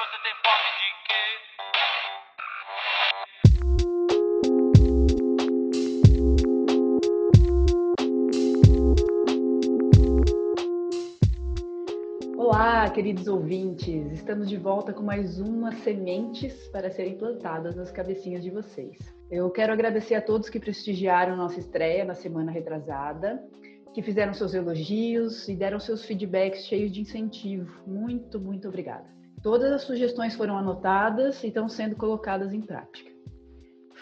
Você tem fome de quê? Olá, queridos ouvintes! Estamos de volta com mais umas sementes para serem plantadas nas cabecinhas de vocês. Eu quero agradecer a todos que prestigiaram nossa estreia na semana retrasada, que fizeram seus elogios e deram seus feedbacks cheios de incentivo. Muito, muito obrigada. Todas as sugestões foram anotadas e estão sendo colocadas em prática.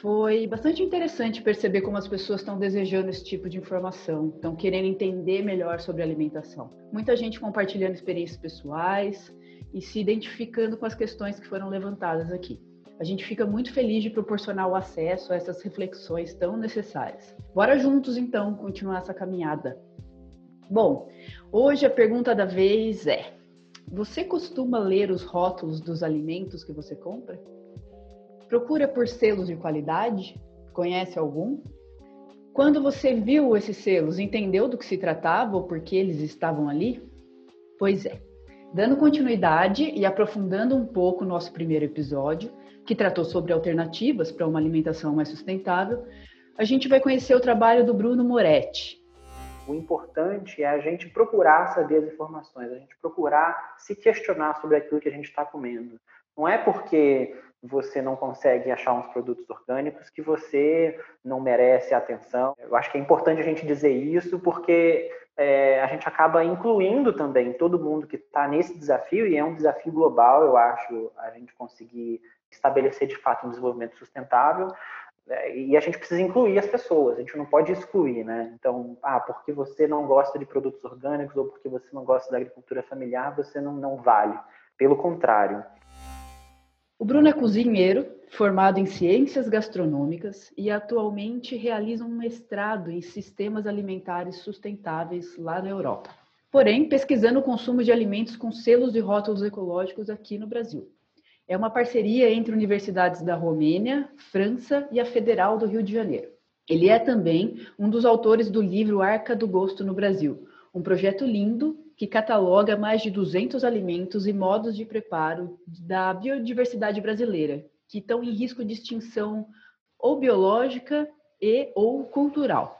Foi bastante interessante perceber como as pessoas estão desejando esse tipo de informação, estão querendo entender melhor sobre alimentação. Muita gente compartilhando experiências pessoais e se identificando com as questões que foram levantadas aqui. A gente fica muito feliz de proporcionar o acesso a essas reflexões tão necessárias. Bora juntos, então, continuar essa caminhada. Bom, hoje a pergunta da vez é: você costuma ler os rótulos dos alimentos que você compra? Procura por selos de qualidade? Conhece algum? Quando você viu esses selos, entendeu do que se tratava ou por que eles estavam ali? Pois é. Dando continuidade e aprofundando um pouco o nosso primeiro episódio, que tratou sobre alternativas para uma alimentação mais sustentável, a gente vai conhecer o trabalho do Bruno Moretti. O importante é a gente procurar saber as informações, a gente procurar se questionar sobre aquilo que a gente está comendo. Não é porque você não consegue achar uns produtos orgânicos que você não merece atenção. Eu acho que é importante a gente dizer isso porque é, a gente acaba incluindo também todo mundo que está nesse desafio e é um desafio global, eu acho, a gente conseguir estabelecer de fato um desenvolvimento sustentável e a gente precisa incluir as pessoas, a gente não pode excluir, né? Então, ah, porque você não gosta de produtos orgânicos ou porque você não gosta da agricultura familiar, você não, não vale. Pelo contrário, o Bruno é cozinheiro, formado em ciências gastronômicas e atualmente realiza um mestrado em sistemas alimentares sustentáveis lá na Europa. Porém, pesquisando o consumo de alimentos com selos de rótulos ecológicos aqui no Brasil. É uma parceria entre universidades da Romênia, França e a Federal do Rio de Janeiro. Ele é também um dos autores do livro Arca do Gosto no Brasil, um projeto lindo que cataloga mais de 200 alimentos e modos de preparo da biodiversidade brasileira, que estão em risco de extinção ou biológica e ou cultural.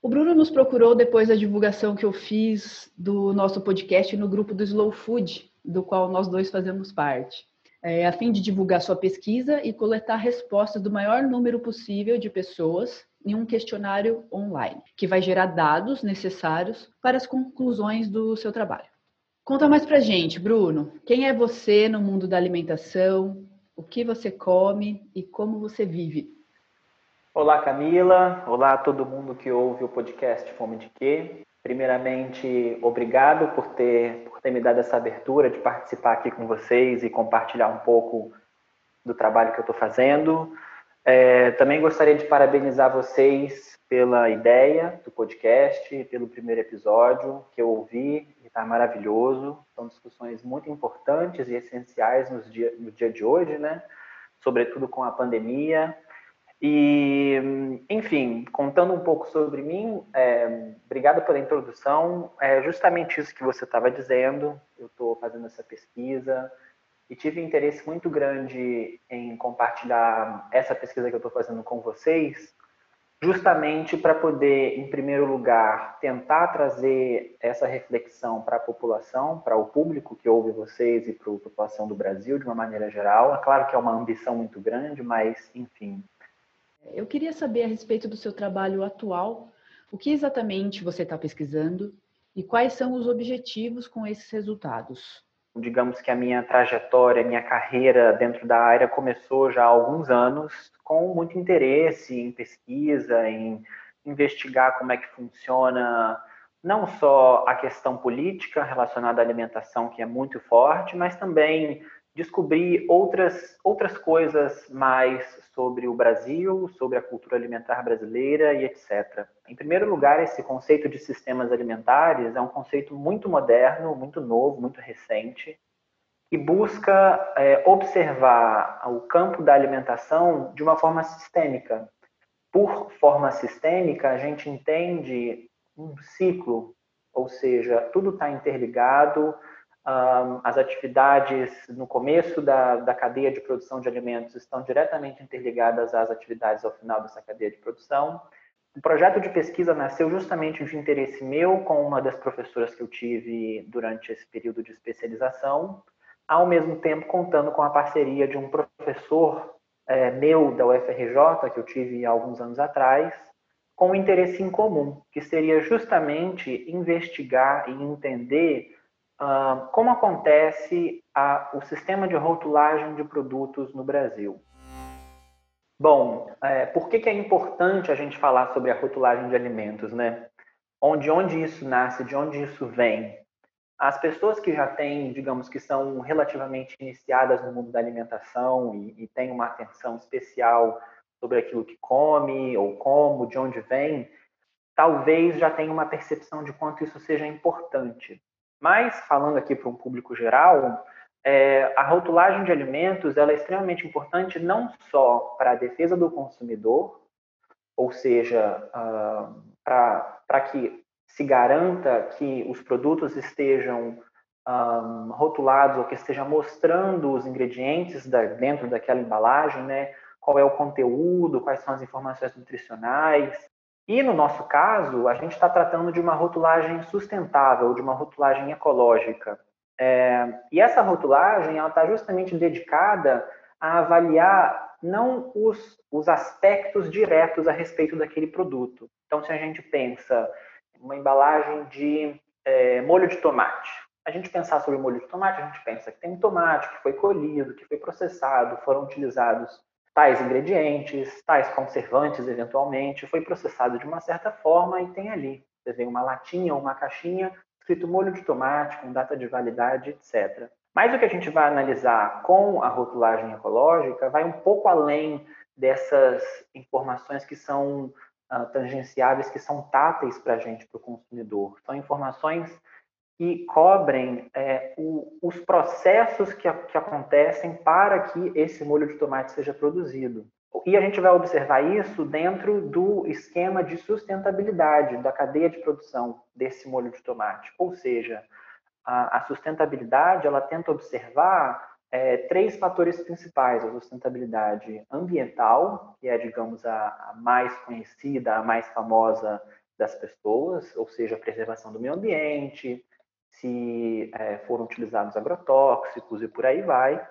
O Bruno nos procurou depois da divulgação que eu fiz do nosso podcast no grupo do Slow Food, do qual nós dois fazemos parte, é, a fim de divulgar sua pesquisa e coletar respostas do maior número possível de pessoas em um questionário online, que vai gerar dados necessários para as conclusões do seu trabalho. Conta mais pra gente, Bruno. Quem é você no mundo da alimentação? O que você come e como você vive? Olá, Camila. Olá a todo mundo que ouve o podcast Fome de Quê. Primeiramente, obrigado por ter, por ter me dado essa abertura de participar aqui com vocês e compartilhar um pouco do trabalho que eu estou fazendo. É, também gostaria de parabenizar vocês pela ideia do podcast, pelo primeiro episódio que eu ouvi, está maravilhoso. São discussões muito importantes e essenciais nos dia, no dia de hoje, né? Sobretudo com a pandemia. E, enfim, contando um pouco sobre mim, é, obrigado pela introdução. É justamente isso que você estava dizendo. Eu estou fazendo essa pesquisa, e tive interesse muito grande em compartilhar essa pesquisa que eu estou fazendo com vocês, justamente para poder, em primeiro lugar, tentar trazer essa reflexão para a população, para o público que ouve vocês e para a população do Brasil de uma maneira geral. É claro que é uma ambição muito grande, mas, enfim. Eu queria saber a respeito do seu trabalho atual, o que exatamente você está pesquisando? E quais são os objetivos com esses resultados? Digamos que a minha trajetória, a minha carreira dentro da área começou já há alguns anos com muito interesse em pesquisa, em investigar como é que funciona não só a questão política relacionada à alimentação, que é muito forte, mas também descobrir outras, outras coisas mais sobre o Brasil, sobre a cultura alimentar brasileira e etc. Em primeiro lugar, esse conceito de sistemas alimentares é um conceito muito moderno, muito novo, muito recente, e busca é, observar o campo da alimentação de uma forma sistêmica. Por forma sistêmica, a gente entende um ciclo, ou seja, tudo está interligado, as atividades no começo da, da cadeia de produção de alimentos estão diretamente interligadas às atividades ao final dessa cadeia de produção. O projeto de pesquisa nasceu justamente de interesse meu com uma das professoras que eu tive durante esse período de especialização, ao mesmo tempo contando com a parceria de um professor é, meu da UFRJ, que eu tive há alguns anos atrás, com um interesse em comum, que seria justamente investigar e entender como acontece a, o sistema de rotulagem de produtos no Brasil. Bom, é, por que, que é importante a gente falar sobre a rotulagem de alimentos, né? Onde, onde isso nasce, de onde isso vem? As pessoas que já têm, digamos, que são relativamente iniciadas no mundo da alimentação e, e têm uma atenção especial sobre aquilo que come ou como, de onde vem, talvez já tenham uma percepção de quanto isso seja importante. Mas, falando aqui para um público geral, é, a rotulagem de alimentos ela é extremamente importante não só para a defesa do consumidor, ou seja, uh, para que se garanta que os produtos estejam um, rotulados ou que esteja mostrando os ingredientes da, dentro daquela embalagem, né? Qual é o conteúdo, quais são as informações nutricionais. E no nosso caso, a gente está tratando de uma rotulagem sustentável, de uma rotulagem ecológica. É, e essa rotulagem está justamente dedicada a avaliar não os, os aspectos diretos a respeito daquele produto. Então, se a gente pensa uma embalagem de é, molho de tomate. A gente pensar sobre molho de tomate, a gente pensa que tem um tomate que foi colhido, que foi processado, foram utilizados tais ingredientes, tais conservantes eventualmente, foi processado de uma certa forma e tem ali. Você vê uma latinha ou uma caixinha escrito molho de tomate, com data de validade, etc. Mas o que a gente vai analisar com a rotulagem ecológica vai um pouco além dessas informações que são uh, tangenciáveis que são táteis para a gente, para o consumidor. São informações que cobrem é, o, os processos que, que acontecem para que esse molho de tomate seja produzido. E a gente vai observar isso dentro do esquema de sustentabilidade da cadeia de produção desse molho de tomate. Ou seja, a, a sustentabilidade ela tenta observar é, três fatores principais: a sustentabilidade ambiental, que é, digamos, a, a, mais conhecida, a mais famosa das pessoas, ou seja, a preservação do meio ambiente, se é, foram utilizados agrotóxicos e por aí vai.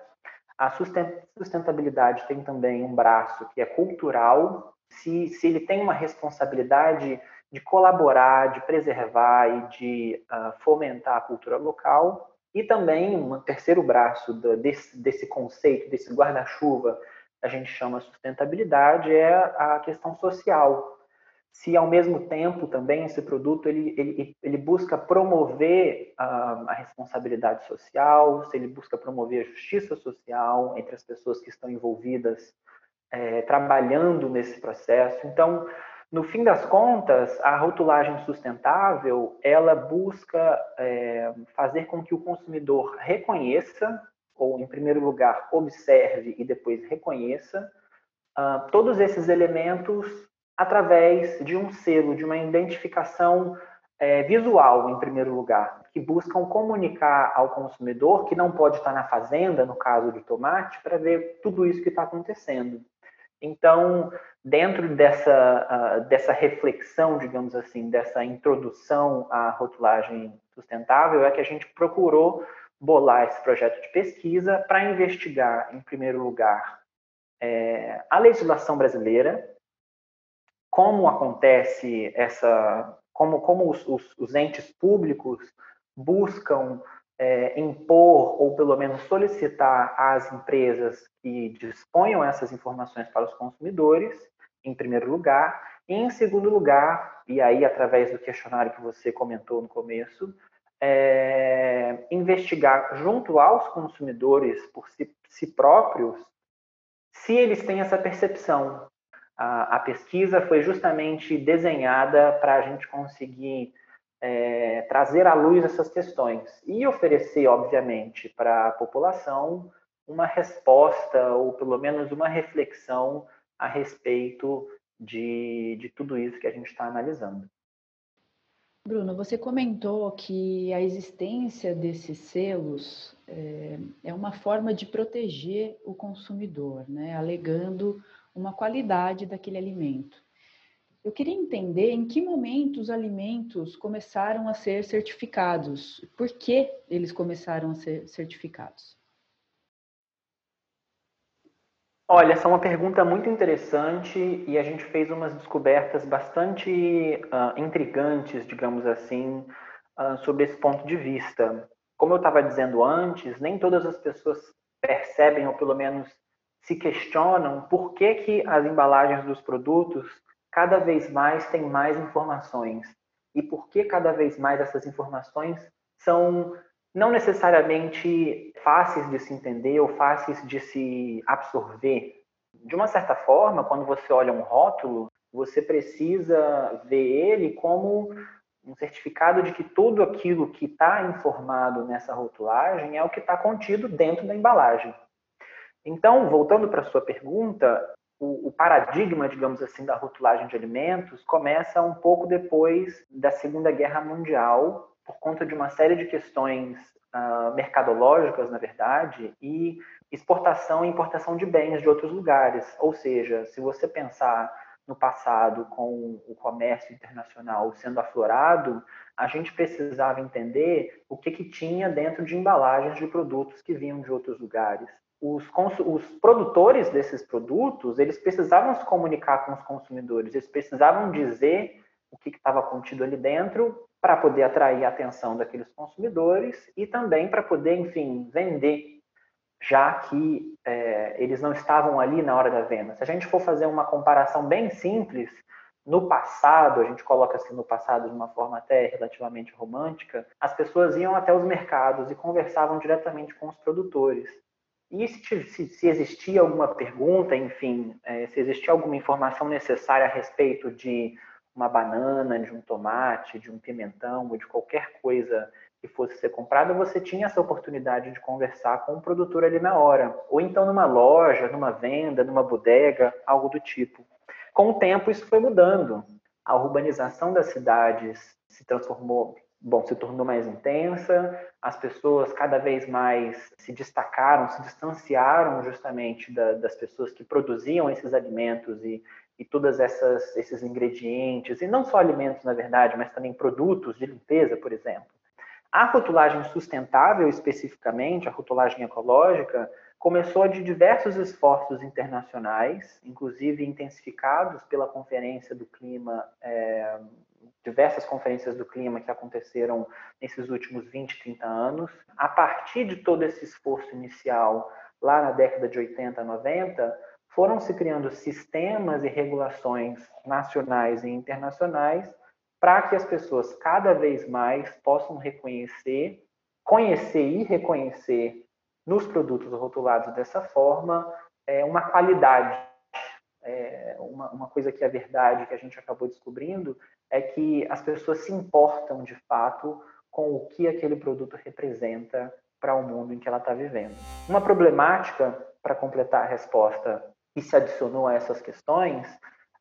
A sustentabilidade tem também um braço que é cultural, se, se ele tem uma responsabilidade de colaborar, de preservar e de uh, fomentar a cultura local, e também um terceiro braço desse, desse conceito, desse guarda-chuva, a gente chama sustentabilidade, é a questão social. Se ao mesmo tempo também esse produto ele, ele, ele busca promover a, a responsabilidade social, se ele busca promover a justiça social entre as pessoas que estão envolvidas é, trabalhando nesse processo. Então, no fim das contas, a rotulagem sustentável ela busca é, fazer com que o consumidor reconheça, ou em primeiro lugar observe e depois reconheça uh, todos esses elementos através de um selo, de uma identificação é, visual, em primeiro lugar, que buscam comunicar ao consumidor que não pode estar na fazenda, no caso de tomate, para ver tudo isso que está acontecendo. Então, dentro dessa, uh, dessa reflexão, digamos assim, dessa introdução à rotulagem sustentável, é que a gente procurou bolar esse projeto de pesquisa para investigar, em primeiro lugar, é, a legislação brasileira, como acontece essa, como, como os, os, os entes públicos buscam é, impor ou pelo menos solicitar às empresas que disponham essas informações para os consumidores, em primeiro lugar, e em segundo lugar, e aí através do questionário que você comentou no começo, é, investigar junto aos consumidores por si, si, próprios se eles têm essa percepção. A, a pesquisa foi justamente desenhada para a gente conseguir é, trazer à luz essas questões e oferecer, obviamente, para a população uma resposta ou pelo menos uma reflexão a respeito de, de tudo isso que a gente está analisando. Bruno, você comentou que a existência desses selos é, é uma forma de proteger o consumidor, né? alegando uma qualidade daquele alimento. Eu queria entender em que momento os alimentos começaram a ser certificados, por que eles começaram a ser certificados? Olha, essa é uma pergunta muito interessante e a gente fez umas descobertas bastante uh, intrigantes, digamos assim, uh, sobre esse ponto de vista. Como eu estava dizendo antes, nem todas as pessoas percebem, ou pelo menos se questionam, por que, que as embalagens dos produtos cada vez mais têm mais informações e por que cada vez mais essas informações são não necessariamente fáceis de se entender ou fáceis de se absorver. De uma certa forma, quando você olha um rótulo, você precisa ver ele como um certificado de que tudo aquilo que está informado nessa rotulagem é o que está contido dentro da embalagem. Então, voltando para a sua pergunta, o, o, paradigma, digamos assim, da rotulagem de alimentos começa um pouco depois da Segunda Guerra Mundial, por conta de uma série de questões uh, mercadológicas, na verdade, e exportação e importação de bens de outros lugares. Ou seja, se você pensar no passado com o comércio internacional sendo aflorado, a gente precisava entender o que, que tinha dentro de embalagens de produtos que vinham de outros lugares. Os, os, produtores desses produtos, eles precisavam se comunicar com os consumidores, eles precisavam dizer o que estava contido ali dentro para poder atrair a atenção daqueles consumidores e também para poder, enfim, vender, já que é, eles não estavam ali na hora da venda. Se a gente for fazer uma comparação bem simples, no passado, a gente coloca assim no passado de uma forma até relativamente romântica, as pessoas iam até os mercados e conversavam diretamente com os produtores. E se, se, existia alguma pergunta, enfim, é, se existia alguma informação necessária a respeito de uma banana, de um tomate, de um pimentão ou de qualquer coisa que fosse ser comprada, você tinha essa oportunidade de conversar com o produtor ali na hora, ou então numa loja, numa venda, numa bodega, algo do tipo. Com o tempo isso foi mudando. A urbanização das cidades se transformou, bom, se tornou mais intensa, as pessoas cada vez mais se destacaram, se distanciaram justamente da, das pessoas que produziam esses alimentos e e todas essas esses ingredientes e não só alimentos na verdade, mas também produtos de limpeza, por exemplo. A rotulagem sustentável especificamente, a rotulagem ecológica, começou de diversos esforços internacionais, inclusive intensificados pela Conferência do Clima, é, diversas conferências do clima que aconteceram nesses últimos 20, 30 anos. A partir de todo esse esforço inicial, lá na década de 80, 90, foram se criando sistemas e regulações nacionais e internacionais para que as pessoas cada vez mais possam reconhecer, conhecer e reconhecer nos produtos rotulados dessa forma é, uma qualidade. É, uma, uma coisa que é verdade, que a gente acabou descobrindo, é que as pessoas se importam de fato com o que aquele produto representa para o mundo em que ela está vivendo. Uma problemática, para completar a resposta que se adicionou a essas questões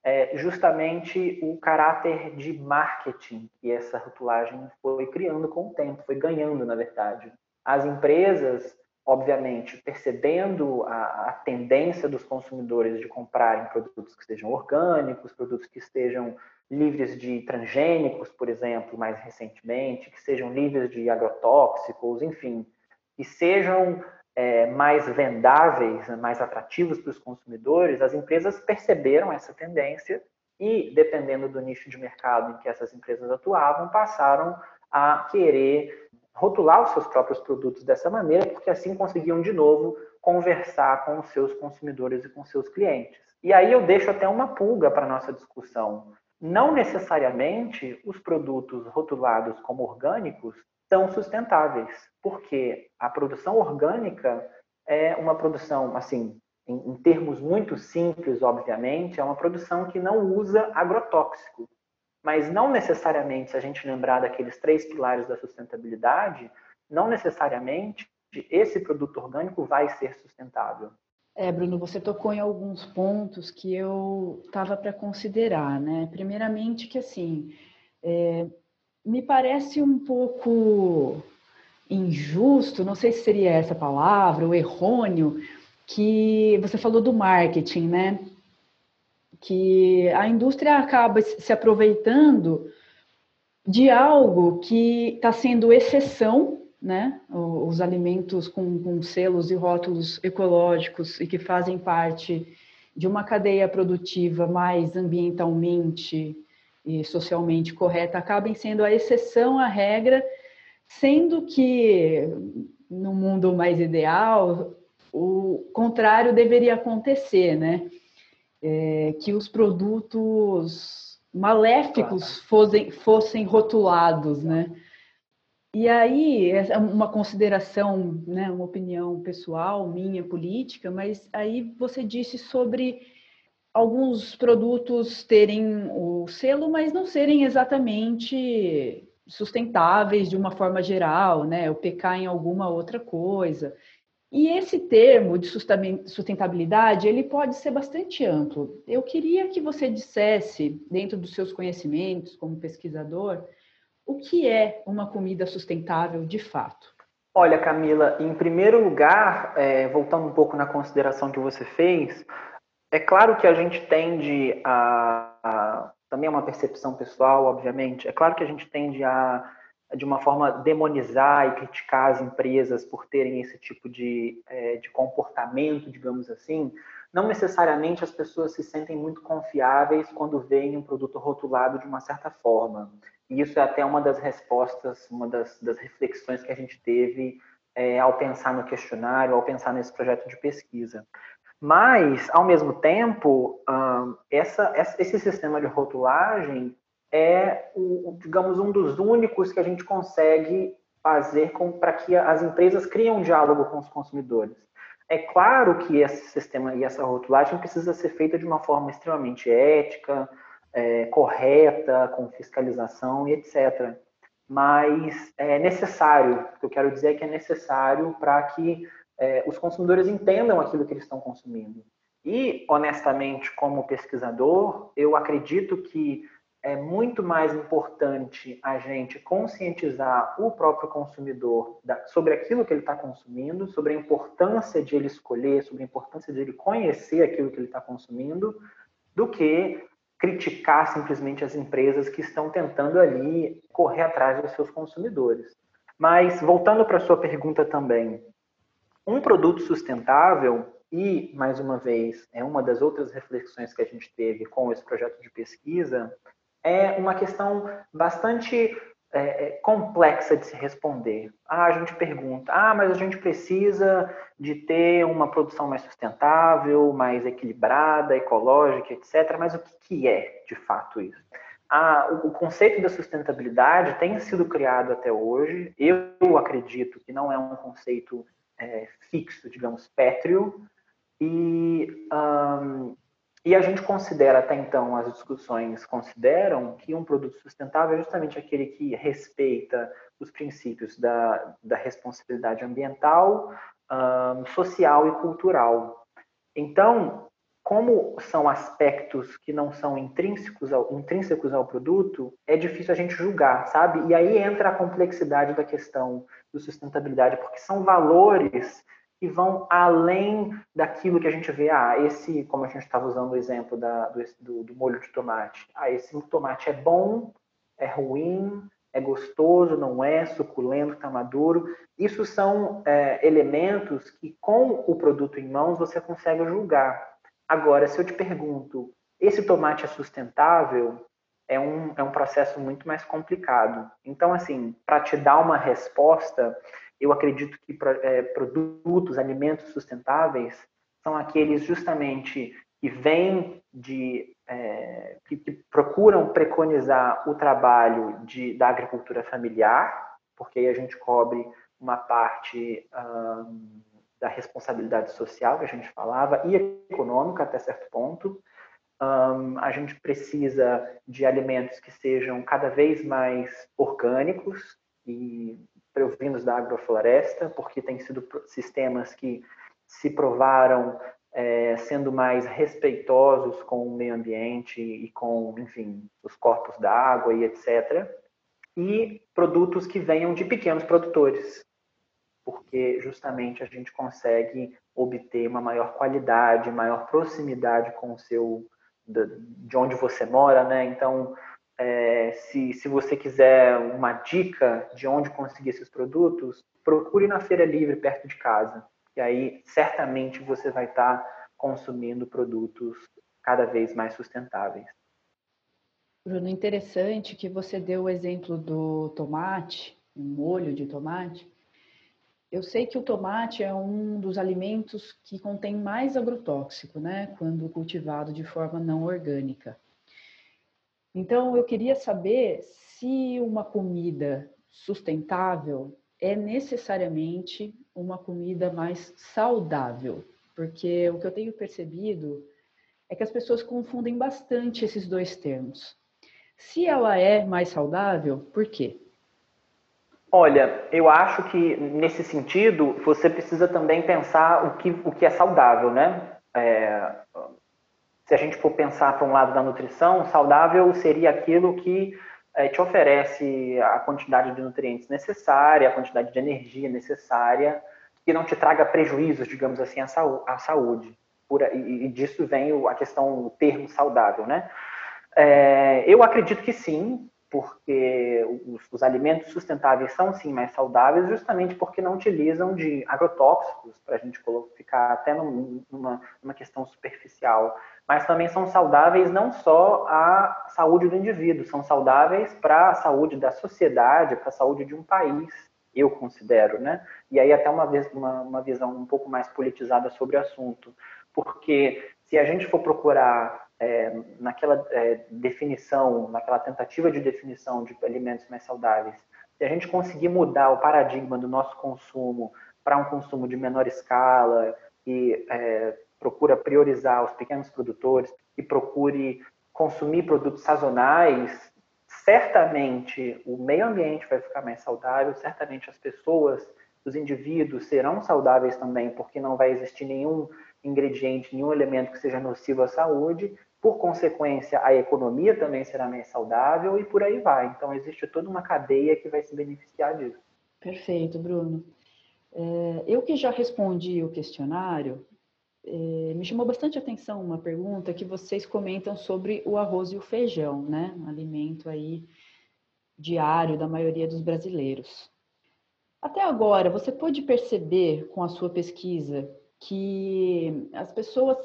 é justamente o caráter de marketing que essa rotulagem foi criando com o tempo, foi ganhando, na verdade. As empresas, obviamente, percebendo a, a tendência dos consumidores de comprarem produtos que sejam orgânicos, produtos que estejam livres de transgênicos, por exemplo, mais recentemente, que sejam livres de agrotóxicos, enfim, que sejam é, mais vendáveis, né, mais atrativos para os consumidores, as empresas perceberam essa tendência e, dependendo do nicho de mercado em que essas empresas atuavam, passaram a querer rotular os seus próprios produtos dessa maneira, porque assim conseguiam de novo conversar com os seus consumidores e com seus clientes. E aí eu deixo até uma pulga para nossa discussão. Não necessariamente os produtos rotulados como orgânicos são sustentáveis, porque a produção orgânica é uma produção, assim, em, em, termos muito simples, obviamente, é uma produção que não usa agrotóxico. Mas não necessariamente, se a gente lembrar daqueles três pilares da sustentabilidade, não necessariamente esse produto orgânico vai ser sustentável. É, Bruno, você tocou em alguns pontos que eu estava para considerar, né? Primeiramente que assim, é, me parece um pouco injusto, não sei se seria essa palavra, ou errôneo, que você falou do marketing, né? Que a indústria acaba se aproveitando de algo que está sendo exceção, né? Os alimentos com, com selos e rótulos ecológicos e que fazem parte de uma cadeia produtiva mais ambientalmente e socialmente correta acabem sendo a exceção à regra, sendo que no mundo mais ideal o contrário deveria acontecer, né? É, que os produtos maléficos fossem, fossem rotulados, né? E aí, é uma consideração, né, uma opinião pessoal, minha, política, mas aí você disse sobre alguns produtos terem o selo, mas não serem exatamente sustentáveis de uma forma geral, né? Ou pecar em alguma outra coisa. E esse termo de sustentabilidade, ele pode ser bastante amplo. Eu queria que você dissesse, dentro dos seus conhecimentos como pesquisador, o que é uma comida sustentável de fato? Olha, Camila, em primeiro lugar, é, voltando um pouco na consideração que você fez, é claro que a gente tende a, a também é uma percepção pessoal, obviamente. É claro que a gente tende a de uma forma demonizar e criticar as empresas por terem esse tipo de, é, de comportamento, digamos assim, não necessariamente as pessoas se sentem muito confiáveis quando veem um produto rotulado de uma certa forma. E isso é até uma das respostas, uma das, das reflexões que a gente teve é, ao pensar no questionário, ao pensar nesse projeto de pesquisa. Mas, ao mesmo tempo, essa, esse sistema de rotulagem é, o, digamos, um dos únicos que a gente consegue fazer para que as empresas criem um diálogo com os consumidores. É claro que esse sistema e essa rotulagem precisa ser feita de uma forma extremamente ética, é, correta, com fiscalização e etc. Mas é necessário, o que eu quero dizer é que é necessário para que é, os consumidores entendam aquilo que eles estão consumindo. E, honestamente, como pesquisador, eu acredito que é muito mais importante a gente conscientizar o próprio consumidor sobre aquilo que ele está consumindo, sobre a importância de ele escolher, sobre a importância de ele conhecer aquilo que ele está consumindo, do que criticar simplesmente as empresas que estão tentando ali correr atrás dos seus consumidores. Mas, voltando para a sua pergunta também, um produto sustentável, e, mais uma vez, é uma das outras reflexões que a gente teve com esse projeto de pesquisa, é uma questão bastante é, é, complexa de se responder. Ah, a gente pergunta, ah, mas a gente precisa de ter uma produção mais sustentável, mais equilibrada, ecológica, etc. Mas o que, que é, de fato, isso? Ah, o, conceito da sustentabilidade tem sido criado até hoje. Eu acredito que não é um conceito é, fixo, digamos, pétreo, e, um, e a gente considera até então, as discussões consideram que um produto sustentável é justamente aquele que respeita os princípios da, da responsabilidade ambiental, um, social e cultural. Então, como são aspectos que não são intrínsecos ao, intrínsecos ao produto, é difícil a gente julgar, sabe? E aí entra a complexidade da questão do sustentabilidade, porque são valores que vão além daquilo que a gente vê. Ah, esse, como a gente estava usando o exemplo da, do, do molho de tomate. Ah, esse tomate é bom, é ruim, é gostoso, não é, suculento, está maduro. Isso são é, elementos que, com o produto em mãos, você consegue julgar. Agora, se eu te pergunto, esse tomate é sustentável? É um, é um processo muito mais complicado. Então, assim, para te dar uma resposta, eu acredito que é, produtos, alimentos sustentáveis são aqueles justamente que vêm de é, que, que, procuram preconizar o trabalho de, da agricultura familiar, porque aí a gente cobre uma parte hum, da responsabilidade social que a gente falava e econômica até certo ponto. Um, a gente precisa de alimentos que sejam cada vez mais orgânicos e provindos da agrofloresta, porque têm sido sistemas que se provaram é, sendo mais respeitosos com o meio ambiente e com, enfim, os corpos da água e etc. e produtos que venham de pequenos produtores, porque justamente a gente consegue obter uma maior qualidade, maior proximidade com o seu de onde você mora, né? Então, é, se, se você quiser uma dica de onde conseguir esses produtos, procure na feira livre perto de casa. E aí, certamente, você vai estar consumindo produtos cada vez mais sustentáveis. Bruno, interessante que você deu o exemplo do tomate, um molho de tomate. Eu sei que o tomate é um dos alimentos que contém mais agrotóxico, né, quando cultivado de forma não orgânica. Então, eu queria saber se uma comida sustentável é necessariamente uma comida mais saudável, porque o que eu tenho percebido é que as pessoas confundem bastante esses dois termos. Se ela é mais saudável, por quê? Olha, eu acho que nesse sentido você precisa também pensar o que, o que é saudável, né? É, se a gente for pensar para um lado da nutrição, saudável seria aquilo que é, te oferece a quantidade de nutrientes necessária, a quantidade de energia necessária, que não te traga prejuízos, digamos assim, à, saúde. Por, e, e disso vem a questão, o termo saudável, né? É, eu acredito que sim, porque os, os, alimentos sustentáveis são sim mais saudáveis, justamente porque não utilizam de agrotóxicos, para a gente ficar até numa, numa questão superficial, mas também são saudáveis não só à saúde do indivíduo, são saudáveis para a saúde da sociedade, para a saúde de um país, eu considero, né? E aí até uma, vez, uma, uma visão um pouco mais politizada sobre o assunto, porque se a gente for procurar é, naquela é, definição, naquela tentativa de definição de alimentos mais saudáveis, se a gente conseguir mudar o paradigma do nosso consumo para um consumo de menor escala e é, procura priorizar os pequenos produtores e procure consumir produtos sazonais, certamente o meio ambiente vai ficar mais saudável, certamente as pessoas, os indivíduos serão saudáveis também, porque não vai existir nenhum ingrediente, nenhum elemento que seja nocivo à saúde, por consequência, a economia também será mais saudável e por aí vai. Então, existe toda uma cadeia que vai se beneficiar disso. Perfeito, Bruno. É, eu que já respondi o questionário, é, me chamou bastante atenção uma pergunta que vocês comentam sobre o arroz e o feijão, né? Um alimento aí diário da maioria dos brasileiros. Até agora, você pode perceber com a sua pesquisa que as pessoas,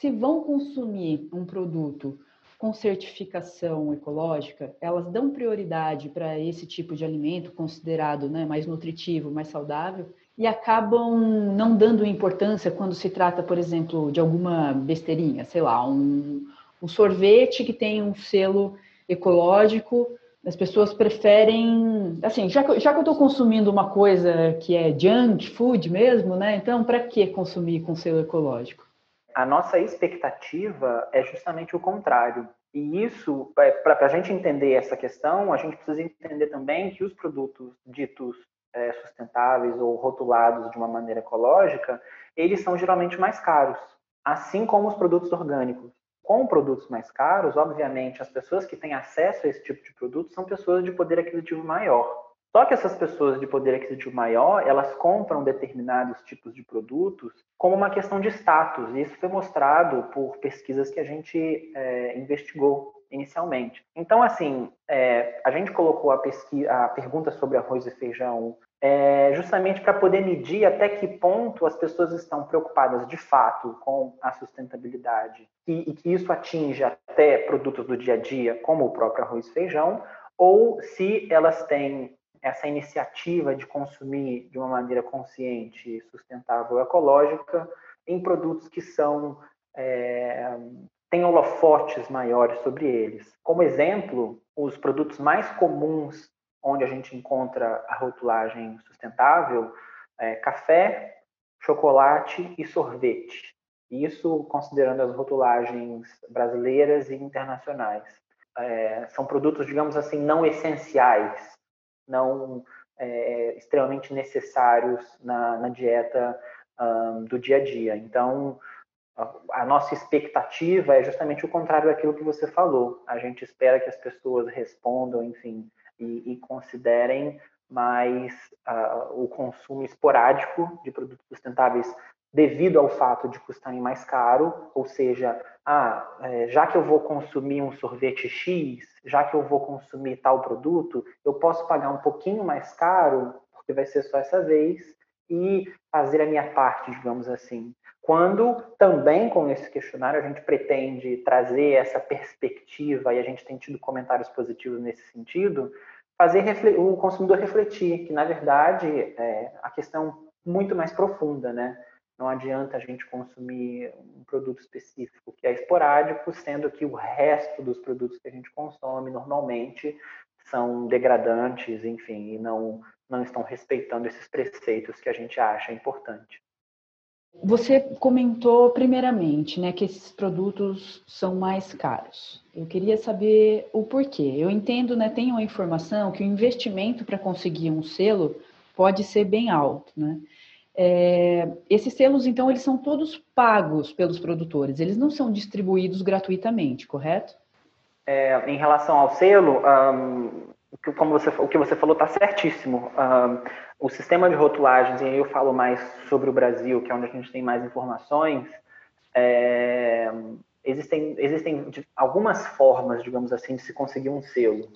se vão consumir um produto com certificação ecológica, elas dão prioridade para esse tipo de alimento considerado né, mais nutritivo, mais saudável, e acabam não dando importância quando se trata, por exemplo, de alguma besteirinha, sei lá, um, um sorvete que tem um selo ecológico, as pessoas preferem, assim, já que, já que eu estou consumindo uma coisa que é junk food mesmo, né? Então, para que consumir com selo ecológico? A nossa expectativa é justamente o contrário. E isso, é, para a gente entender essa questão, a gente precisa entender também que os produtos ditos é, sustentáveis ou rotulados de uma maneira ecológica, eles são geralmente mais caros, assim como os produtos orgânicos com produtos mais caros, obviamente, as pessoas que têm acesso a esse tipo de produto são pessoas de poder aquisitivo maior. Só que essas pessoas de poder aquisitivo maior, elas compram determinados tipos de produtos como uma questão de status. E isso foi mostrado por pesquisas que a gente é, investigou inicialmente. Então, assim, é, a gente colocou a, pesquisa, a pergunta sobre arroz e feijão é, justamente para poder medir até que ponto as pessoas estão preocupadas de fato com a sustentabilidade e, e, que isso atinge até produtos do dia a dia, como o próprio arroz e feijão, ou se elas têm essa iniciativa de consumir de uma maneira consciente, sustentável, ecológica, em produtos que são é, têm holofotes maiores sobre eles. Como exemplo, os produtos mais comuns onde a gente encontra a rotulagem sustentável, é, café, chocolate e sorvete. Isso considerando as rotulagens brasileiras e internacionais. É, são produtos, digamos assim, não essenciais, não é, extremamente necessários na, na dieta um, do dia a dia. Então, a, a nossa expectativa é justamente o contrário daquilo que você falou. A gente espera que as pessoas respondam, enfim, e, e considerem mais uh, o consumo esporádico de produtos sustentáveis devido ao fato de custarem mais caro, ou seja, ah, é, já que eu vou consumir um sorvete X, já que eu vou consumir tal produto, eu posso pagar um pouquinho mais caro, porque vai ser só essa vez, e fazer a minha parte, digamos assim. Quando também com esse questionário a gente pretende trazer essa perspectiva, e a gente tem tido comentários positivos nesse sentido, fazer o consumidor refletir que, na verdade, é, a questão muito mais profunda, né? Não adianta a gente consumir um produto específico que é esporádico, sendo que o resto dos produtos que a gente consome normalmente são degradantes, enfim, e não, não estão respeitando esses preceitos que a gente acha importante. Você comentou primeiramente, né, que esses produtos são mais caros. Eu queria saber o porquê. Eu entendo, né, tenho a informação que o investimento para conseguir um selo pode ser bem alto, né? É, esses selos, então, eles são todos pagos pelos produtores, eles não são distribuídos gratuitamente, correto? É, em relação ao selo, um, como você, o que você falou está certíssimo. O sistema de rotulagens, e aí eu falo mais sobre o Brasil, que é onde a gente tem mais informações, é, existem, existem algumas formas, digamos assim, de se conseguir um selo.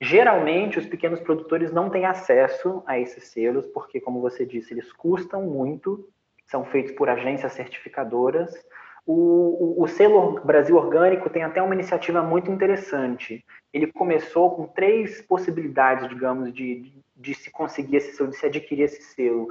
Geralmente, os pequenos produtores não têm acesso a esses selos, porque, como você disse, eles custam muito, são feitos por agências certificadoras. O, o, o, selo Brasil Orgânico tem até uma iniciativa muito interessante. Ele começou com três possibilidades, digamos, de, de, se conseguir esse selo, de se adquirir esse selo.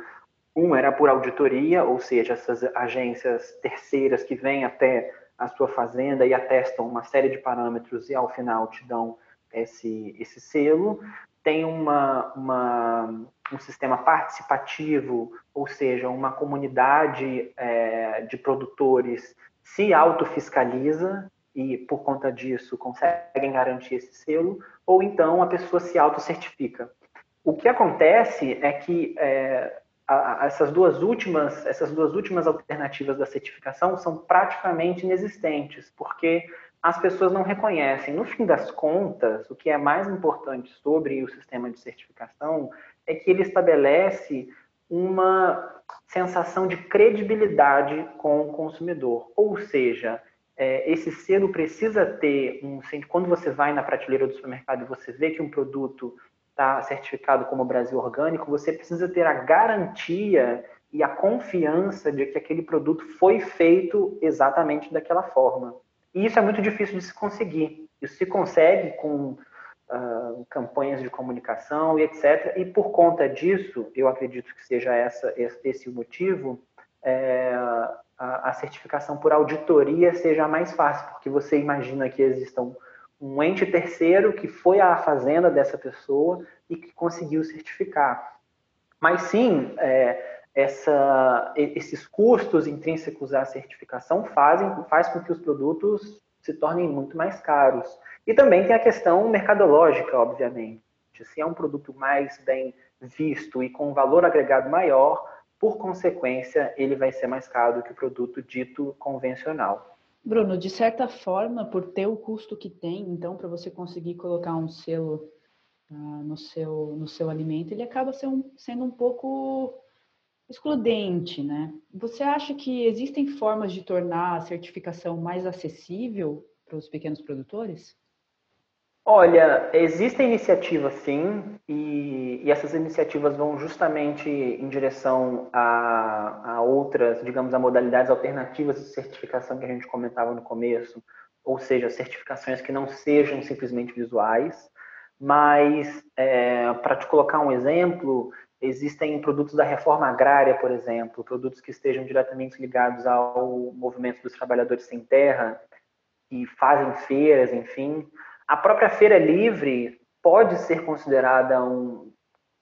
Um era por auditoria, ou seja, essas agências terceiras que vêm até a sua fazenda e atestam uma série de parâmetros e ao final te dão esse, esse selo, tem uma, uma, um sistema participativo, ou seja, uma comunidade é, de produtores se autofiscaliza e, por conta disso, conseguem garantir esse selo, ou então a pessoa se autocertifica. O que acontece é que é, a, a, essas duas últimas essas duas últimas alternativas da certificação são praticamente inexistentes, porque as pessoas não reconhecem. No fim das contas, o que é mais importante sobre o sistema de certificação é que ele estabelece uma sensação de credibilidade com o consumidor. Ou seja, é, esse selo precisa ter um. Quando você vai na prateleira do supermercado e você vê que um produto está certificado como Brasil Orgânico, você precisa ter a garantia e a confiança de que aquele produto foi feito exatamente daquela forma. E isso é muito difícil de se conseguir. Isso se consegue com uh, campanhas de comunicação e etc. E por conta disso, eu acredito que seja essa, esse o motivo, é, a, certificação por auditoria seja mais fácil, porque você imagina que existam um ente terceiro que foi à fazenda dessa pessoa e que conseguiu certificar. Mas sim, é, essa, esses custos intrínsecos à certificação fazem faz com que os produtos se tornem muito mais caros. E também tem a questão mercadológica, obviamente. Se é um produto mais bem visto e com valor agregado maior, por consequência, ele vai ser mais caro do que o produto dito convencional. Bruno, de certa forma, por ter o custo que tem, então, para você conseguir colocar um selo uh, no, seu, no seu alimento, ele acaba sendo, sendo um pouco excludente, né? Você acha que existem formas de tornar a certificação mais acessível para os pequenos produtores? Olha, existem iniciativas sim, e, e, essas iniciativas vão justamente em direção a, a, outras, digamos, a modalidades alternativas de certificação que a gente comentava no começo, ou seja, certificações que não sejam simplesmente visuais, mas é, para te colocar um exemplo, Existem produtos da reforma agrária, por exemplo, produtos que estejam diretamente ligados ao movimento dos trabalhadores sem terra, que fazem feiras, enfim. A própria feira livre pode ser considerada um,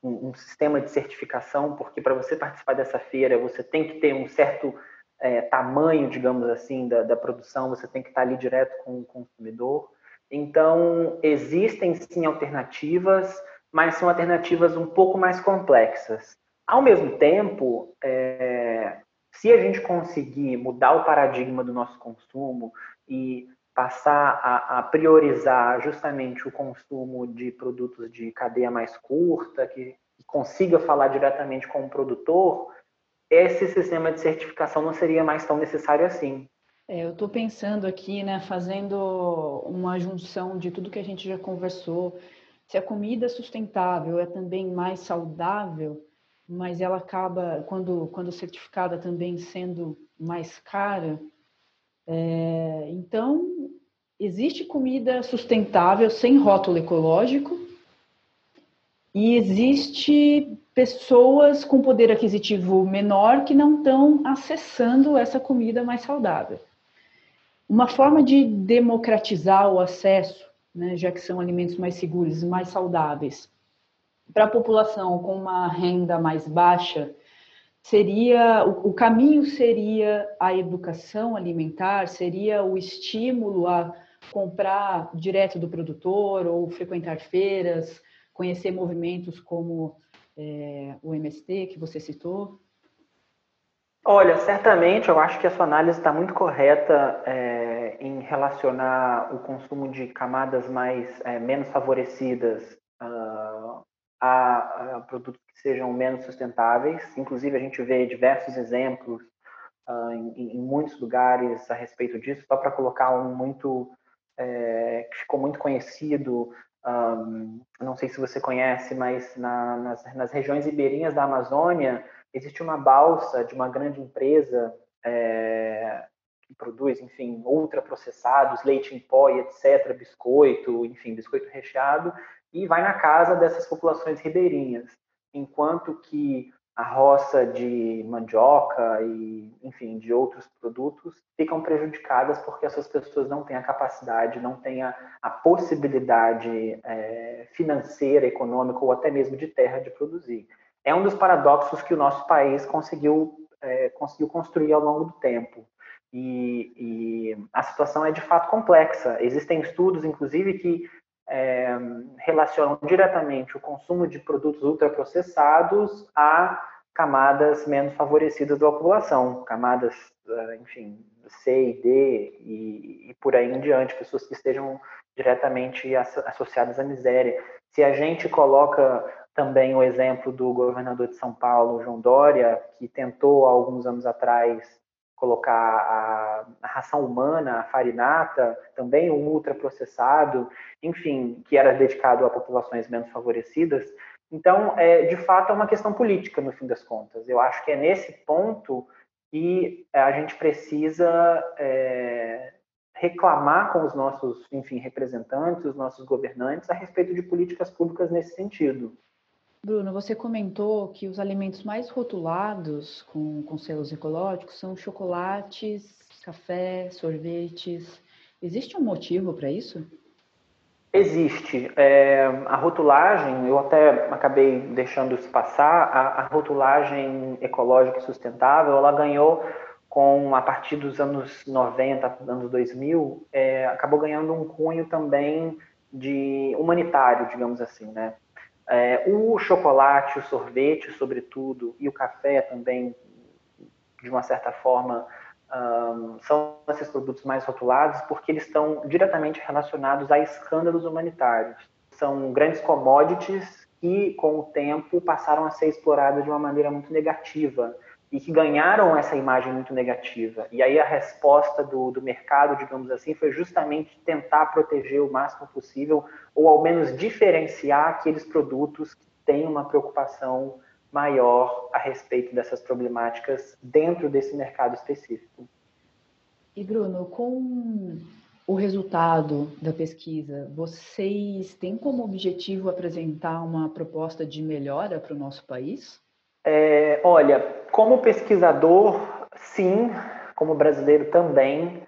um, um sistema de certificação, porque para você participar dessa feira, você tem que ter um certo é, tamanho, digamos assim, da, da, produção, você tem que estar ali direto com o consumidor. Então, existem sim alternativas mas são alternativas um pouco mais complexas. Ao mesmo tempo, é, se a gente conseguir mudar o paradigma do nosso consumo e passar a, a, priorizar justamente o consumo de produtos de cadeia mais curta, que, que consiga falar diretamente com o produtor, esse sistema de certificação não seria mais tão necessário assim. É, eu estou pensando aqui, né, fazendo uma junção de tudo que a gente já conversou. Se a comida sustentável é também mais saudável, mas ela acaba, quando, quando certificada, também sendo mais cara, é, então, existe comida sustentável sem rótulo ecológico e existe pessoas com poder aquisitivo menor que não estão acessando essa comida mais saudável. Uma forma de democratizar o acesso, né, já que são alimentos mais seguros, mais saudáveis, para a população com uma renda mais baixa, seria o, caminho seria a educação alimentar, seria o estímulo a comprar direto do produtor ou frequentar feiras, conhecer movimentos como é, o MST que você citou? Olha, certamente eu acho que a sua análise está muito correta é, em relacionar o consumo de camadas mais é, menos favorecidas uh, a, a, produtos que sejam menos sustentáveis. Inclusive a gente vê diversos exemplos uh, em, em, muitos lugares a respeito disso. Só para colocar um muito é, que ficou muito conhecido, um, não sei se você conhece, mas na, nas, nas regiões ribeirinhas da Amazônia existe uma balsa de uma grande empresa é, que produz, enfim, ultraprocessados, leite em pó e etc., biscoito, enfim, biscoito recheado, e vai na casa dessas populações ribeirinhas, enquanto que a roça de mandioca e, enfim, de outros produtos ficam prejudicadas porque essas pessoas não têm a capacidade, não têm a, a possibilidade é, financeira, econômica ou até mesmo de terra de produzir é um dos paradoxos que o nosso país conseguiu, é, conseguiu construir ao longo do tempo. E, e, a situação é de fato complexa. Existem estudos, inclusive, que é, relacionam diretamente o consumo de produtos ultraprocessados a camadas menos favorecidas da população, camadas, é, enfim, C e D e, e por aí em diante, pessoas que estejam diretamente associadas à miséria. Se a gente coloca também o exemplo do governador de São Paulo, João Dória, que tentou, há alguns anos atrás, colocar a, a ração humana, a farinata, também um ultraprocessado, enfim, que era dedicado a populações menos favorecidas. Então, é, de fato, é uma questão política, no fim das contas. Eu acho que é nesse ponto que a gente precisa é, reclamar com os nossos, enfim, representantes, os nossos governantes, a respeito de políticas públicas nesse sentido. Bruno, você comentou que os alimentos mais rotulados com, com selos ecológicos são chocolates, café, sorvetes. Existe um motivo para isso? Existe. É, a rotulagem, eu até acabei deixando isso passar, a, a, rotulagem ecológica e sustentável, ela ganhou com, a partir dos anos 90, anos 2000, é, acabou ganhando um cunho também de humanitário, digamos assim, né? É, o chocolate, o sorvete, sobretudo, e o café também, de uma certa forma, um, são esses produtos mais rotulados porque eles estão diretamente relacionados a escândalos humanitários. São grandes commodities que, com o tempo, passaram a ser exploradas de uma maneira muito negativa e que ganharam essa imagem muito negativa. E aí a resposta do, do mercado, digamos assim, foi justamente tentar proteger o máximo possível, ou ao menos diferenciar aqueles produtos que têm uma preocupação maior a respeito dessas problemáticas dentro desse mercado específico. E Bruno, com o resultado da pesquisa, vocês têm como objetivo apresentar uma proposta de melhora para o nosso país? É, olha, como pesquisador, sim, como brasileiro também,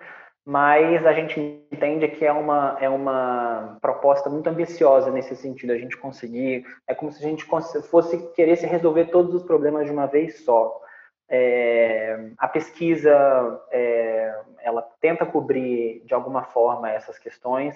mas a gente entende que é uma, é uma proposta muito ambiciosa nesse sentido, a gente conseguir, é como se a gente fosse querer se resolver todos os problemas de uma vez só. É, a pesquisa, é, ela tenta cobrir de alguma forma essas questões,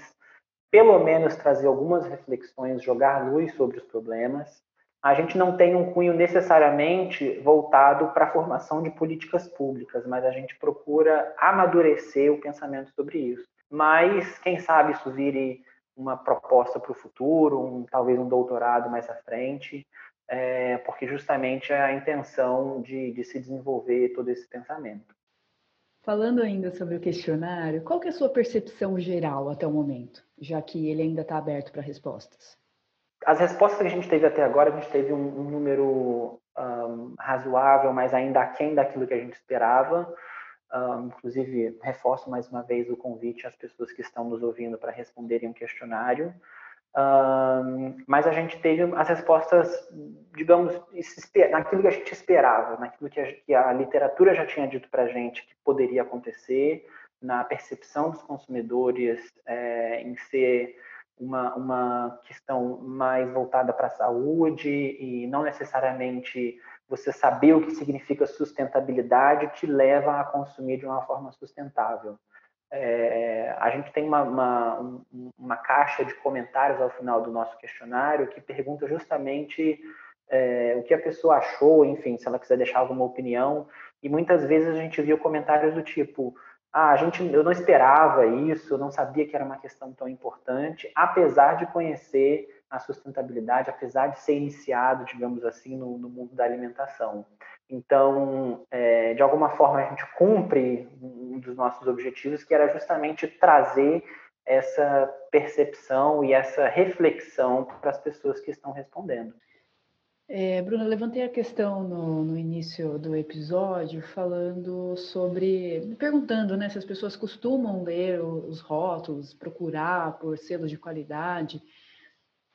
pelo menos trazer algumas reflexões, jogar luz sobre os problemas, a gente não tem um cunho necessariamente voltado para a formação de políticas públicas, mas a gente procura amadurecer o pensamento sobre isso. mas quem sabe isso vire uma proposta para o futuro, um, talvez um doutorado mais à frente, é, porque justamente é a intenção de, de se desenvolver todo esse pensamento. Falando ainda sobre o questionário, qual que é a sua percepção geral até o momento, já que ele ainda está aberto para respostas? As respostas que a gente teve até agora, a gente teve um, um número um, razoável, mas ainda aquém daquilo que a gente esperava. Um, inclusive, reforço mais uma vez o convite às pessoas que estão nos ouvindo para responderem um questionário. Mas a gente teve as respostas, digamos, naquilo que a gente esperava, naquilo que a, que a literatura já tinha dito para a gente que poderia acontecer, na percepção dos consumidores é, em ser uma, uma questão mais voltada para a saúde e não necessariamente você saber o que significa sustentabilidade te leva a consumir de uma forma sustentável. É, a gente tem uma, uma, uma, caixa de comentários ao final do nosso questionário que pergunta justamente é, o que a pessoa achou, enfim, se ela quiser deixar alguma opinião. E muitas vezes a gente viu comentários do tipo: ah, a gente, eu não esperava isso, eu não sabia que era uma questão tão importante, apesar de conhecer a sustentabilidade, apesar de ser iniciado, digamos assim, no, no mundo da alimentação. Então, é, de alguma forma, a gente cumpre um dos nossos objetivos, que era justamente trazer essa percepção e essa reflexão para as pessoas que estão respondendo. É, Bruna, levantei a questão no, no, início do episódio falando sobre, perguntando né, se as pessoas costumam ler os rótulos, procurar por selos de qualidade,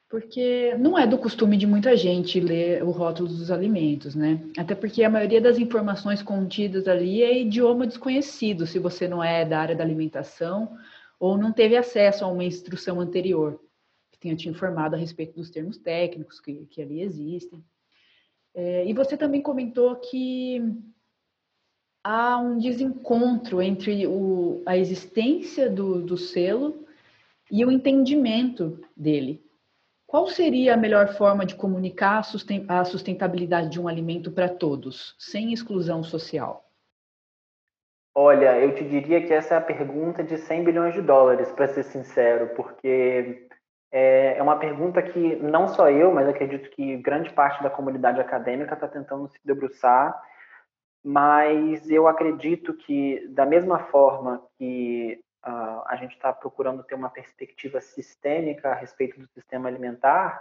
porque não é do costume de muita gente ler o rótulo dos alimentos, né? Até porque a maioria das informações contidas ali é idioma desconhecido, se você não é da área da alimentação ou não teve acesso a uma instrução anterior tenha te informado a respeito dos termos técnicos que, que ali existem. É, e você também comentou que há um desencontro entre o, a existência do, do selo e o entendimento dele. Qual seria a melhor forma de comunicar a sustentabilidade de um alimento para todos, sem exclusão social? Olha, eu te diria que essa é a pergunta de 100 bilhões de dólares, para ser sincero, porque é, é uma pergunta que não só eu, mas acredito que grande parte da comunidade acadêmica está tentando se debruçar, mas eu acredito que, da mesma forma que uh, a gente está procurando ter uma perspectiva sistêmica a respeito do sistema alimentar,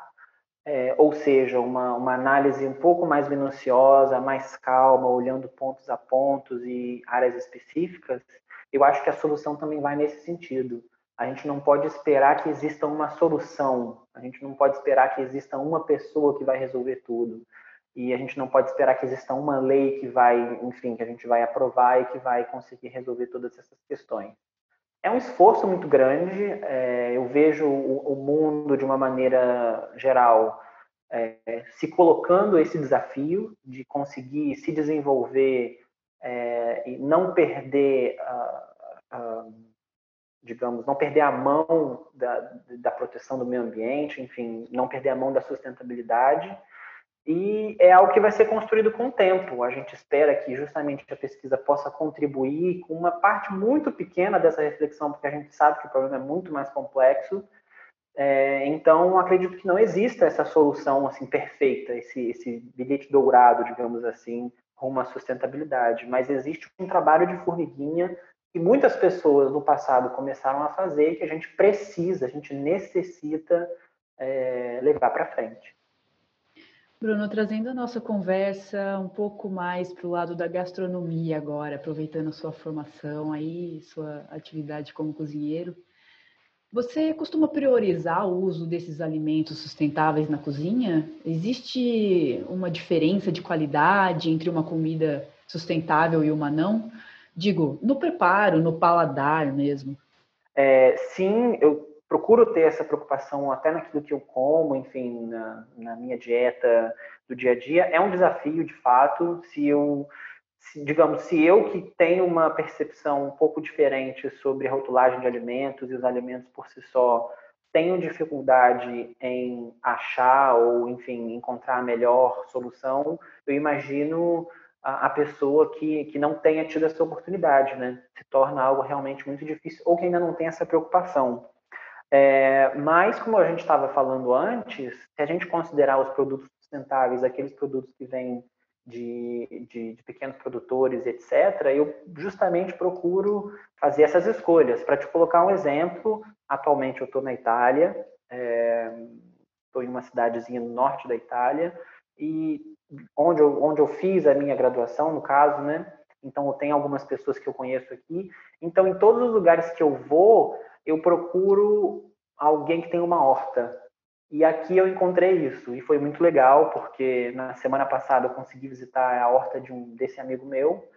é, ou seja, uma, uma análise um pouco mais minuciosa, mais calma, olhando pontos a pontos e áreas específicas, eu acho que a solução também vai nesse sentido. A gente não pode esperar que exista uma solução, a gente não pode esperar que exista uma pessoa que vai resolver tudo. E a gente não pode esperar que exista uma lei que vai, enfim, que a gente vai aprovar e que vai conseguir resolver todas essas questões. É um esforço muito grande, é, eu vejo o, o, mundo de uma maneira geral é, se colocando esse desafio de conseguir se desenvolver é, e não perder. Uh, digamos, não perder a mão da, da proteção do meio ambiente, enfim, não perder a mão da sustentabilidade. E é algo que vai ser construído com o tempo. A gente espera que justamente a pesquisa possa contribuir com uma parte muito pequena dessa reflexão, porque a gente sabe que o problema é muito mais complexo. É, então, acredito que não exista essa solução assim perfeita, esse, esse bilhete dourado, digamos assim, rumo à sustentabilidade. Mas existe um trabalho de formiguinha que muitas pessoas no passado começaram a fazer e que a gente precisa, a gente necessita é, levar para frente. Bruno, trazendo a nossa conversa um pouco mais para o lado da gastronomia agora, aproveitando a sua formação aí, sua atividade como cozinheiro, você costuma priorizar o uso desses alimentos sustentáveis na cozinha? Existe uma diferença de qualidade entre uma comida sustentável e uma não? Digo, no preparo, no paladar mesmo. É, sim, eu procuro ter essa preocupação até naquilo que eu como, enfim, na, na minha dieta do dia a dia. É um desafio, de fato, se eu se, digamos, se eu que tenho uma percepção um pouco diferente sobre a rotulagem de alimentos e os alimentos por si só tenho dificuldade em achar ou, enfim, encontrar a melhor solução, eu imagino a, a, pessoa que, que não tenha tido essa oportunidade, né? Se torna algo realmente muito difícil ou que ainda não tem essa preocupação. É, mas, como a gente estava falando antes, se a gente considerar os produtos sustentáveis, aqueles produtos que vêm de, de, de, pequenos produtores, etc., eu justamente procuro fazer essas escolhas. Para te colocar um exemplo, atualmente eu estou na Itália, estou é, em uma cidadezinha no norte da Itália, e onde eu, onde eu fiz a minha graduação, no caso, né? Então, eu tenho algumas pessoas que eu conheço aqui. Então, em todos os lugares que eu vou, eu procuro alguém que tem uma horta. E aqui eu encontrei isso e foi muito legal porque na semana passada eu consegui visitar a horta de um desse amigo meu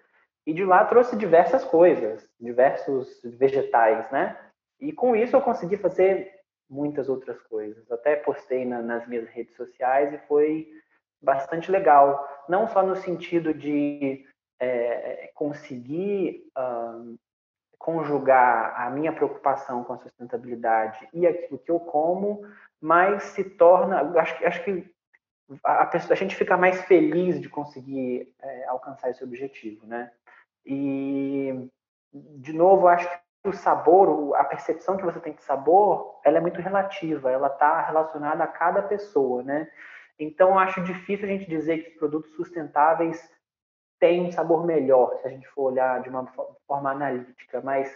e de lá trouxe diversas coisas, diversos vegetais, né? E com isso eu consegui fazer muitas outras coisas. Até postei na, nas minhas redes sociais e foi bastante legal, não só no sentido de é, conseguir um, conjugar a minha preocupação com a sustentabilidade e aquilo que eu como, mas se torna, acho, acho que a, pessoa, a gente fica mais feliz de conseguir é, alcançar esse objetivo, né? E, de novo, acho que o sabor, a percepção que você tem de sabor, ela é muito relativa, ela está relacionada a cada pessoa, né? Então, acho difícil a gente dizer que os produtos sustentáveis têm um sabor melhor, se a gente for olhar de uma forma analítica, mas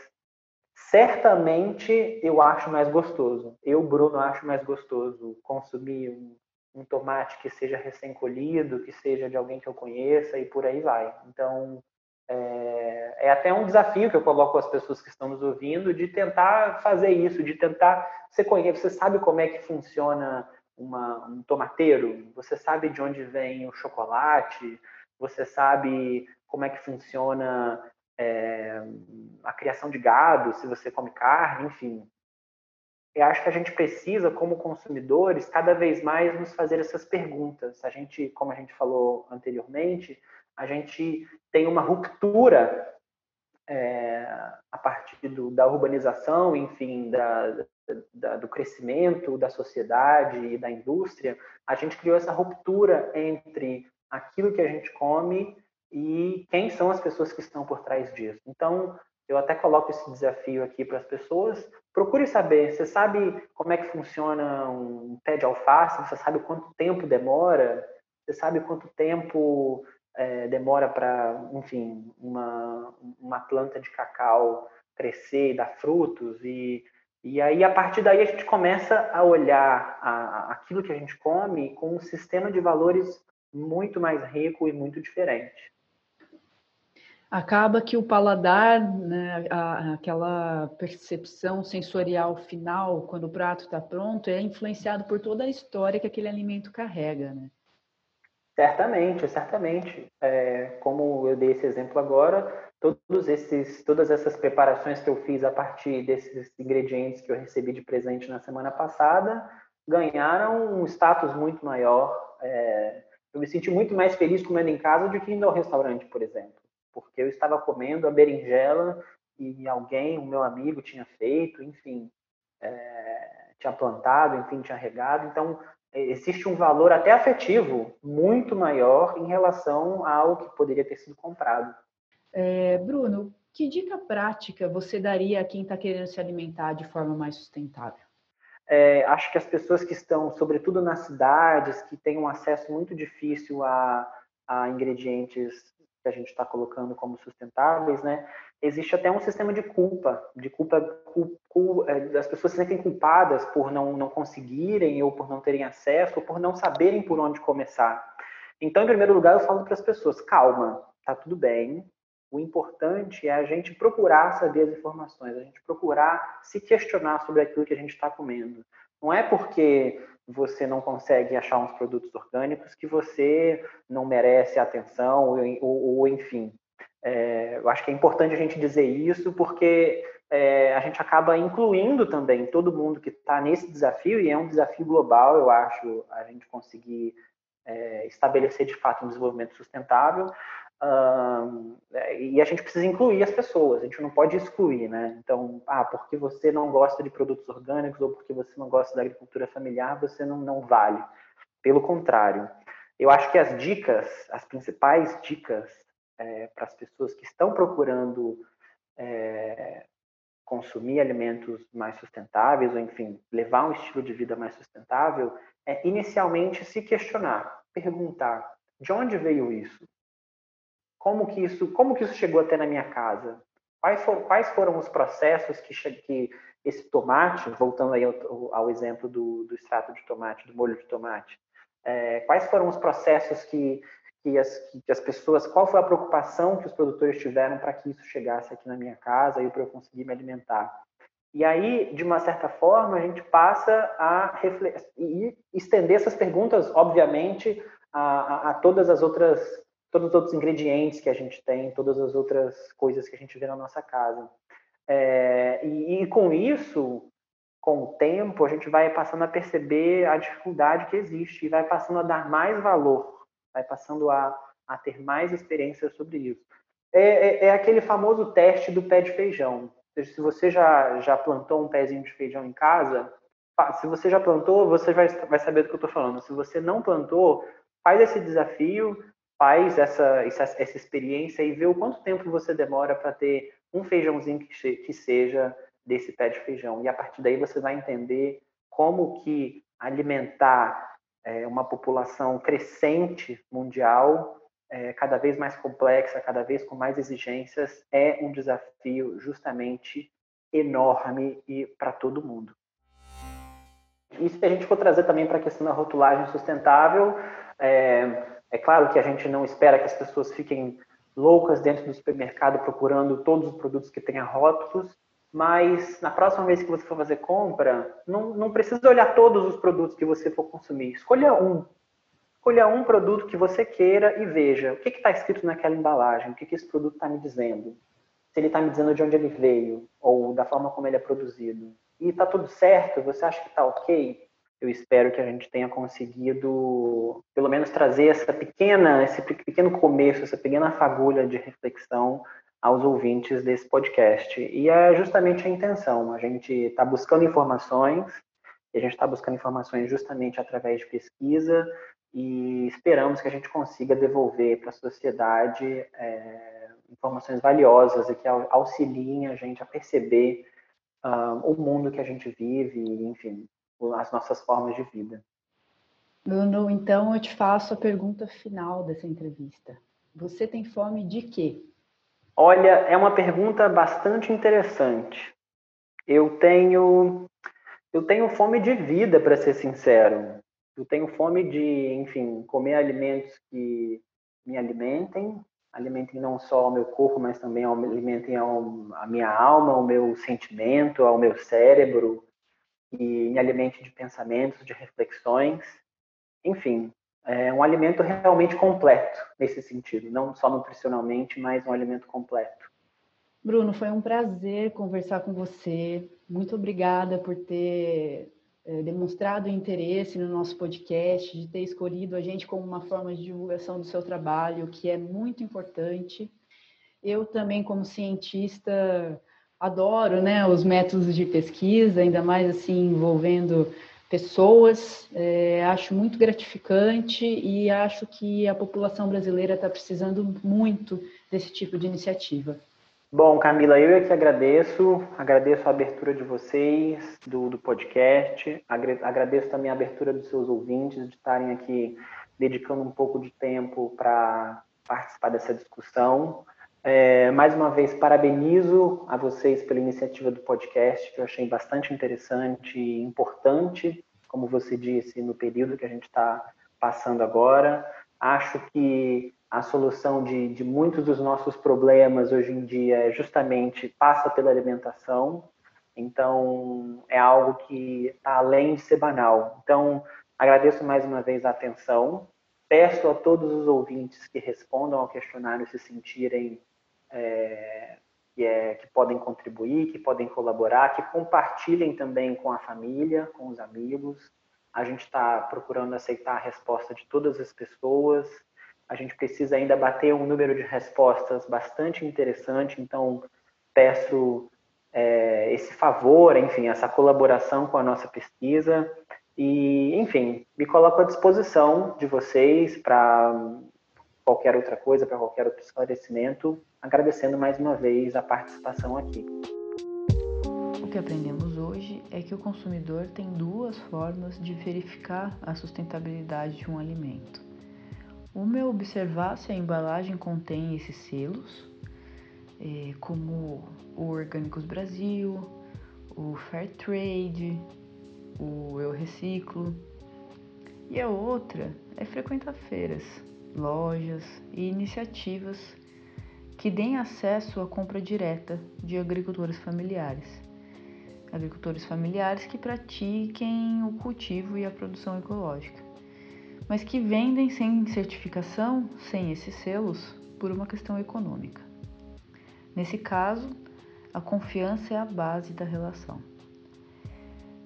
certamente eu acho mais gostoso. Eu, Bruno, acho mais gostoso consumir um, um tomate que seja recém-colhido, que seja de alguém que eu conheça e por aí vai. Então, é, é, até um desafio que eu coloco às pessoas que estão nos ouvindo de tentar fazer isso, de tentar. Você conhece, você sabe como é que funciona uma, um tomateiro? Você sabe de onde vem o chocolate? Você sabe como é que funciona é, a criação de gado, se você come carne, enfim. Eu acho que a gente precisa, como consumidores, cada vez mais nos fazer essas perguntas. A gente, como a gente falou anteriormente, a gente tem uma ruptura é, a partir do, da urbanização, enfim, da, da, do crescimento da sociedade e da indústria, a gente criou essa ruptura entre aquilo que a gente come e quem são as pessoas que estão por trás disso. Então, eu até coloco esse desafio aqui para as pessoas. Procure saber. Você sabe como é que funciona um pé de alface? Você sabe quanto tempo demora? Você sabe quanto tempo é, demora para, enfim, uma, uma planta de cacau crescer e dar frutos? E, e aí, a partir daí, a gente começa a olhar a, aquilo que a gente come com um sistema de valores muito mais rico e muito diferente acaba que o paladar, né, a, aquela percepção sensorial final, quando o prato está pronto, é influenciado por toda a história que aquele alimento carrega, né? Certamente, certamente. É, como eu dei esse exemplo agora, todos esses, todas essas preparações que eu fiz a partir desses ingredientes que eu recebi de presente na semana passada ganharam um status muito maior. É, eu me senti muito mais feliz comendo em casa do que indo ao restaurante, por exemplo porque eu estava comendo a berinjela e alguém, o meu amigo, tinha feito, enfim, é, tinha plantado, enfim, tinha regado. Então, existe um valor até afetivo muito maior em relação ao que poderia ter sido comprado. É, Bruno, que dica prática você daria a quem está querendo se alimentar de forma mais sustentável? É, acho que as pessoas que estão, sobretudo nas cidades, que têm um acesso muito difícil a, a ingredientes que a gente está colocando como sustentáveis, né? Existe até um sistema de culpa, de culpa, culpa é, as pessoas se sentem culpadas por não, não conseguirem ou por não terem acesso ou por não saberem por onde começar. Então, em primeiro lugar, eu falo para as pessoas: calma, tá tudo bem. O importante é a gente procurar saber as informações, a gente procurar se questionar sobre aquilo que a gente está comendo. Não é porque você não consegue achar uns produtos orgânicos que você não merece atenção ou, ou, ou enfim. É, eu acho que é importante a gente dizer isso porque é, a gente acaba incluindo também todo mundo que está nesse desafio e é um desafio global, eu acho, a gente conseguir é, estabelecer de fato um desenvolvimento sustentável, é, e a gente precisa incluir as pessoas, a gente não pode excluir, né? Então, ah, porque você não gosta de produtos orgânicos ou porque você não gosta da agricultura familiar, você não, não vale. Pelo contrário, Eu acho que as dicas, as principais dicas é, para as pessoas que estão procurando é, consumir alimentos mais sustentáveis, ou enfim, levar um estilo de vida mais sustentável, é inicialmente se questionar, perguntar de onde veio isso? Como que isso, como que isso chegou até na minha casa? Quais foram, quais foram os processos que, que esse tomate, voltando aí ao, ao exemplo do, do, extrato de tomate, do molho de tomate, é, quais foram os processos que, que, as, que as pessoas, qual foi a preocupação que os produtores tiveram para que isso chegasse aqui na minha casa e para eu conseguir me alimentar? E aí, de uma certa forma, a gente passa a e estender essas perguntas, obviamente, a, a, a, todas as outras, todos os outros ingredientes que a gente tem, todas as outras coisas que a gente vê na nossa casa. É, e, e, com isso, com o tempo, a gente vai passando a perceber a dificuldade que existe e vai passando a dar mais valor, vai passando a, a ter mais experiência sobre isso. É, é, é aquele famoso teste do pé de feijão se você já, já plantou um pezinho de feijão em casa, se você já plantou, você vai, vai saber do que eu estou falando. Se você não plantou, faz esse desafio, faz essa, essa, essa experiência e vê o quanto tempo você demora para ter um feijãozinho que, que seja desse pé de feijão. E a partir daí você vai entender como que alimentar é, uma população crescente mundial é, cada vez mais complexa, cada vez com mais exigências, é um desafio justamente enorme e para todo mundo. E se a gente for trazer também para a questão da rotulagem sustentável, é, é claro que a gente não espera que as pessoas fiquem loucas dentro do supermercado procurando todos os produtos que tenham rótulos, mas na próxima vez que você for fazer compra, não, não precisa olhar todos os produtos que você for consumir. Escolha um Escolha um produto que você queira e veja o que está escrito naquela embalagem, o que, que esse produto está me dizendo. Se ele está me dizendo de onde ele veio, ou da forma como ele é produzido. E está tudo certo? Você acha que está ok? Eu espero que a gente tenha conseguido, pelo menos, trazer essa pequena, esse pequeno começo, essa pequena fagulha de reflexão aos ouvintes desse podcast. E é justamente a intenção. A gente está buscando informações, e a gente está buscando informações justamente através de pesquisa, e esperamos que a gente consiga devolver para a sociedade é, informações valiosas e que auxiliem a gente a perceber uh, o mundo que a gente vive enfim, as nossas formas de vida. Bruno, então eu te faço a pergunta final dessa entrevista. Você tem fome de quê? Olha, é uma pergunta bastante interessante. Eu tenho eu tenho fome de vida, para ser sincero eu tenho fome de, enfim, comer alimentos que me alimentem, alimentem não só ao meu corpo, mas também alimentem a minha alma, ao meu sentimento, ao meu cérebro, e me alimente de pensamentos, de reflexões. Enfim, é um alimento realmente completo nesse sentido, não só nutricionalmente, mas um alimento completo. Bruno, foi um prazer conversar com você. Muito obrigada por ter é, demonstrado interesse no nosso podcast, de ter escolhido a gente como uma forma de divulgação do seu trabalho, que é muito importante. Eu também, como cientista, adoro né, os métodos de pesquisa, ainda mais assim envolvendo pessoas. É, acho muito gratificante e acho que a população brasileira está precisando muito desse tipo de iniciativa. Bom, Camila, eu é que agradeço, agradeço a abertura de vocês, do, do podcast, agradeço também a abertura dos seus ouvintes, de estarem aqui dedicando um pouco de tempo para participar dessa discussão. É, mais uma vez, parabenizo a vocês pela iniciativa do podcast, que eu achei bastante interessante e importante, como você disse, no período que a gente está passando agora. Acho que a solução de, de muitos dos nossos problemas hoje em dia é justamente passa pela alimentação. Então, é algo que está além de ser banal. Então, agradeço mais uma vez a atenção. Peço a todos os ouvintes que respondam ao questionário se sentirem é, que, é, que podem contribuir, que podem colaborar, que compartilhem também com a família, com os amigos. A gente está procurando aceitar a resposta de todas as pessoas a gente precisa ainda bater um número de respostas bastante interessante, então peço é, esse favor, enfim, essa colaboração com a nossa pesquisa E, enfim, me coloco à disposição de vocês para qualquer outra coisa, para qualquer outro esclarecimento, agradecendo mais uma vez a participação aqui. O que aprendemos hoje é que o consumidor tem duas formas de verificar a sustentabilidade de um alimento. Uma é observar se a embalagem contém esses selos, eh, como o Orgânicos Brasil, o Fair Trade, o Eu Reciclo. E a outra é frequentar feiras, lojas e iniciativas que deem acesso à compra direta de agricultores familiares. Agricultores familiares que pratiquem o cultivo e a produção ecológica, mas que vendem sem certificação, sem esses selos, por uma questão econômica. Nesse caso, a confiança é a base da relação.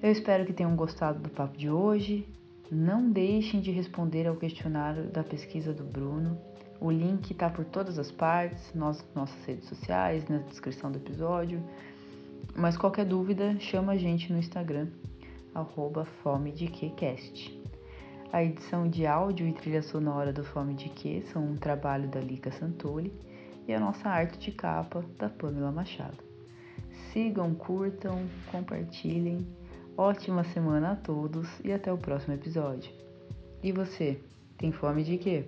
Eu espero que tenham gostado do papo de hoje. Não deixem de responder ao questionário da pesquisa do Bruno. O link está por todas as partes, nas nossas redes sociais, na descrição do episódio. Mas qualquer dúvida, chama a gente no Instagram, arroba. A edição de áudio e trilha sonora do Fome de Que são um trabalho da Lica Santoli e a nossa arte de capa da Pamela Machado. Sigam, curtam, compartilhem Ótima semana a todos e até o próximo episódio. E você, tem fome de quê?